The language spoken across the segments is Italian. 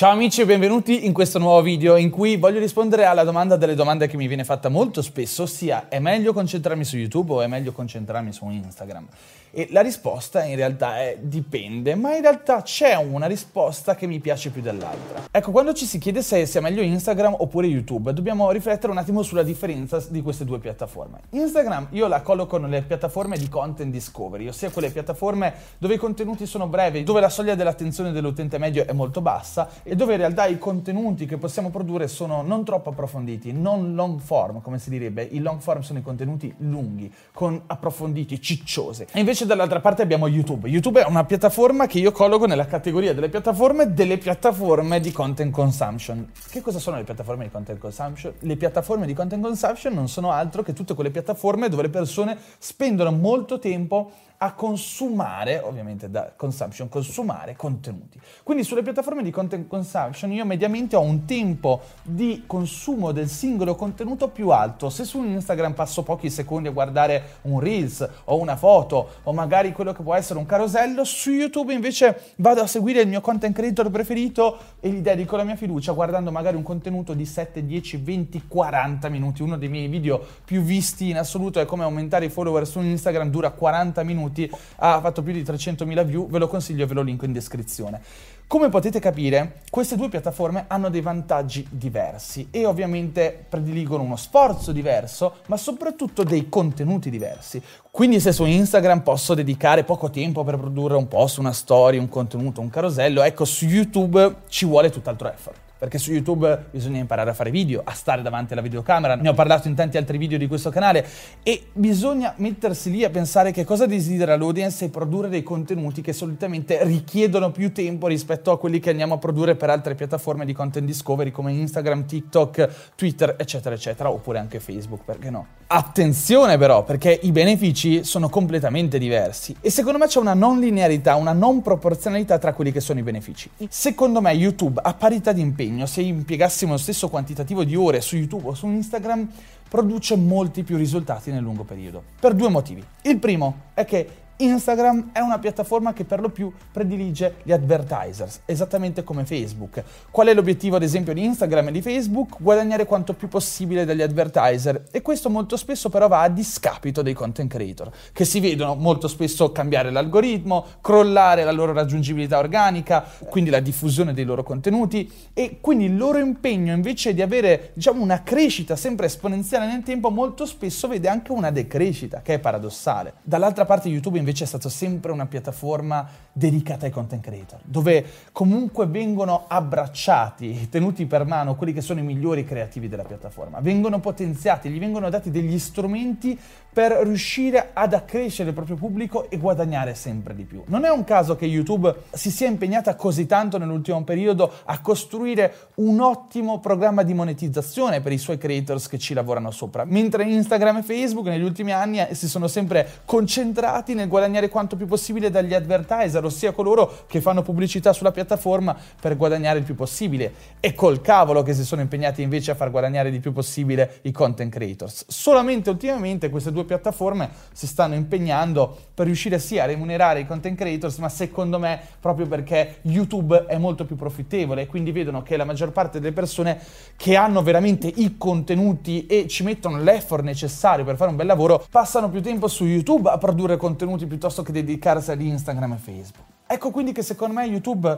Ciao amici e benvenuti in questo nuovo video in cui voglio rispondere alla domanda delle domande che mi viene fatta molto spesso, ossia è meglio concentrarmi su YouTube o è meglio concentrarmi su Instagram? E la risposta in realtà è dipende, ma in realtà c'è una risposta che mi piace più dell'altra. Ecco, quando ci si chiede se sia meglio Instagram oppure YouTube, dobbiamo riflettere un attimo sulla differenza di queste due piattaforme. Instagram io la colloco nelle piattaforme di content discovery, ossia quelle piattaforme dove i contenuti sono brevi, dove la soglia dell'attenzione dell'utente medio è molto bassa e dove in realtà i contenuti che possiamo produrre sono non troppo approfonditi, non long form, come si direbbe. I long form sono i contenuti lunghi, con approfonditi, cicciosi. E invece dall'altra parte abbiamo YouTube. YouTube è una piattaforma che io colloco nella categoria delle piattaforme delle piattaforme di content consumption. Che cosa sono le piattaforme di content consumption? Le piattaforme di content consumption non sono altro che tutte quelle piattaforme dove le persone spendono molto tempo a consumare, ovviamente da consumption, consumare contenuti. Quindi sulle piattaforme di content consumption io mediamente ho un tempo di consumo del singolo contenuto più alto. Se su Instagram passo pochi secondi a guardare un reels o una foto o magari quello che può essere un carosello, su YouTube invece vado a seguire il mio content creator preferito e gli dedico la mia fiducia guardando magari un contenuto di 7, 10, 20, 40 minuti. Uno dei miei video più visti in assoluto è come aumentare i follower su Instagram, dura 40 minuti minuti, ha fatto più di 300.000 view, ve lo consiglio e ve lo linko in descrizione. Come potete capire, queste due piattaforme hanno dei vantaggi diversi e ovviamente prediligono uno sforzo diverso, ma soprattutto dei contenuti diversi. Quindi se su Instagram posso dedicare poco tempo per produrre un post, una storia, un contenuto, un carosello, ecco su YouTube ci vuole tutt'altro effort perché su YouTube bisogna imparare a fare video, a stare davanti alla videocamera, ne ho parlato in tanti altri video di questo canale e bisogna mettersi lì a pensare che cosa desidera l'audience e produrre dei contenuti che solitamente richiedono più tempo rispetto a quelli che andiamo a produrre per altre piattaforme di content discovery come Instagram, TikTok, Twitter, eccetera, eccetera, oppure anche Facebook, perché no? Attenzione però, perché i benefici sono completamente diversi e secondo me c'è una non linearità, una non proporzionalità tra quelli che sono i benefici. Secondo me YouTube a parità di impegno impegno, se impiegassimo lo stesso quantitativo di ore su YouTube o su Instagram, produce molti più risultati nel lungo periodo. Per due motivi. Il primo è che Instagram è una piattaforma che per lo più predilige gli advertisers, esattamente come Facebook. Qual è l'obiettivo ad esempio di Instagram e di Facebook? Guadagnare quanto più possibile dagli advertiser e questo molto spesso però va a discapito dei content creator, che si vedono molto spesso cambiare l'algoritmo, crollare la loro raggiungibilità organica, quindi la diffusione dei loro contenuti e quindi il loro impegno invece di avere diciamo una crescita sempre esponenziale nel tempo molto spesso vede anche una decrescita, che è paradossale. Dall'altra parte YouTube invece invece è stata sempre una piattaforma dedicata ai content creator, dove comunque vengono abbracciati, tenuti per mano quelli che sono i migliori creativi della piattaforma, vengono potenziati, gli vengono dati degli strumenti per riuscire ad accrescere il proprio pubblico e guadagnare sempre di più. Non è un caso che YouTube si sia impegnata così tanto nell'ultimo periodo a costruire un ottimo programma di monetizzazione per i suoi creators che ci lavorano sopra, mentre Instagram e Facebook negli ultimi anni si sono sempre concentrati nel guadagnare guadagnare quanto più possibile dagli advertiser, ossia coloro che fanno pubblicità sulla piattaforma per guadagnare il più possibile. E col cavolo che si sono impegnati invece a far guadagnare di più possibile i content creators. Solamente ultimamente queste due piattaforme si stanno impegnando per riuscire sia a remunerare i content creators, ma secondo me proprio perché YouTube è molto più profittevole e quindi vedono che la maggior parte delle persone che hanno veramente i contenuti e ci mettono l'effort necessario per fare un bel lavoro passano più tempo su YouTube a produrre contenuti piuttosto che dedicarsi ad Instagram e Facebook. Ecco quindi che secondo me YouTube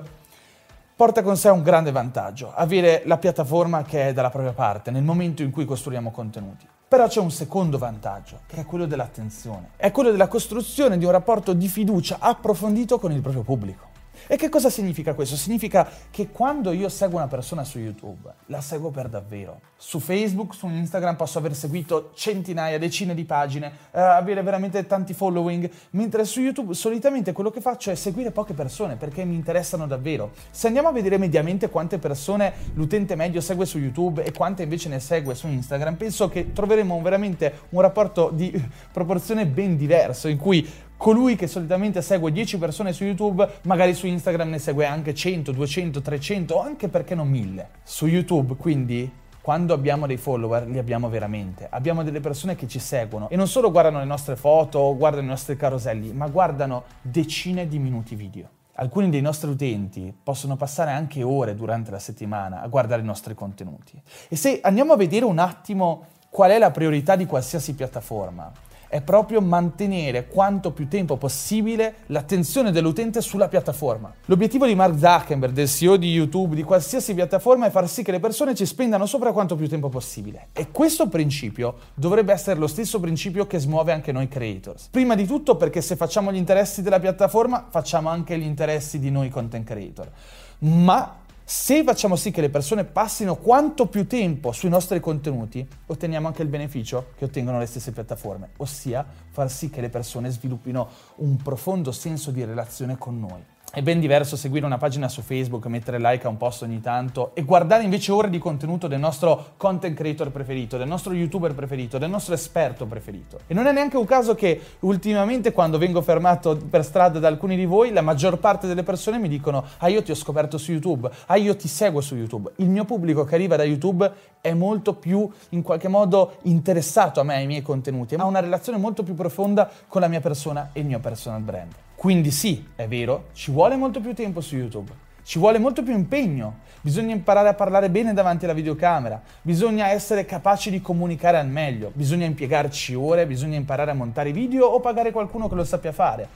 porta con sé un grande vantaggio, avere la piattaforma che è dalla propria parte nel momento in cui costruiamo contenuti. Però c'è un secondo vantaggio, che è quello dell'attenzione, è quello della costruzione di un rapporto di fiducia approfondito con il proprio pubblico. E che cosa significa questo? Significa che quando io seguo una persona su YouTube, la seguo per davvero. Su Facebook, su Instagram posso aver seguito centinaia, decine di pagine, eh, avere veramente tanti following, mentre su YouTube solitamente quello che faccio è seguire poche persone perché mi interessano davvero. Se andiamo a vedere mediamente quante persone l'utente medio segue su YouTube e quante invece ne segue su Instagram, penso che troveremo veramente un rapporto di proporzione ben diverso in cui colui che solitamente segue 10 persone su YouTube, magari su Instagram ne segue anche 100, 200, 300 o anche perché non 1000. Su YouTube quindi quando abbiamo dei follower, li abbiamo veramente. Abbiamo delle persone che ci seguono e non solo guardano le nostre foto, guardano i nostri caroselli, ma guardano decine di minuti video. Alcuni dei nostri utenti possono passare anche ore durante la settimana a guardare i nostri contenuti. E se andiamo a vedere un attimo qual è la priorità di qualsiasi piattaforma, è proprio mantenere quanto più tempo possibile l'attenzione dell'utente sulla piattaforma. L'obiettivo di Mark Zuckerberg, del CEO di YouTube, di qualsiasi piattaforma è far sì che le persone ci spendano sopra quanto più tempo possibile. E questo principio dovrebbe essere lo stesso principio che smuove anche noi creators. Prima di tutto perché se facciamo gli interessi della piattaforma, facciamo anche gli interessi di noi content creator. Ma se facciamo sì che le persone passino quanto più tempo sui nostri contenuti, otteniamo anche il beneficio che ottengono le stesse piattaforme, ossia far sì che le persone sviluppino un profondo senso di relazione con noi. È ben diverso seguire una pagina su Facebook, mettere like a un post ogni tanto e guardare invece ore di contenuto del nostro content creator preferito, del nostro youtuber preferito, del nostro esperto preferito. E non è neanche un caso che ultimamente quando vengo fermato per strada da alcuni di voi, la maggior parte delle persone mi dicono ah io ti ho scoperto su YouTube, ah io ti seguo su YouTube. Il mio pubblico che arriva da YouTube è molto più in qualche modo interessato a me, ai miei contenuti, ha una relazione molto più profonda con la mia persona e il mio personal brand. Quindi sì, è vero, ci vuole molto più tempo su YouTube, ci vuole molto più impegno, bisogna imparare a parlare bene davanti alla videocamera, bisogna essere capaci di comunicare al meglio, bisogna impiegarci ore, bisogna imparare a montare video o pagare qualcuno che lo sappia fare.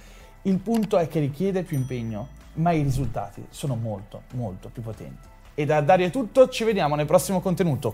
Il punto è che richiede più impegno, ma i risultati sono molto, molto più potenti. E da Dario è tutto, ci vediamo nel prossimo contenuto.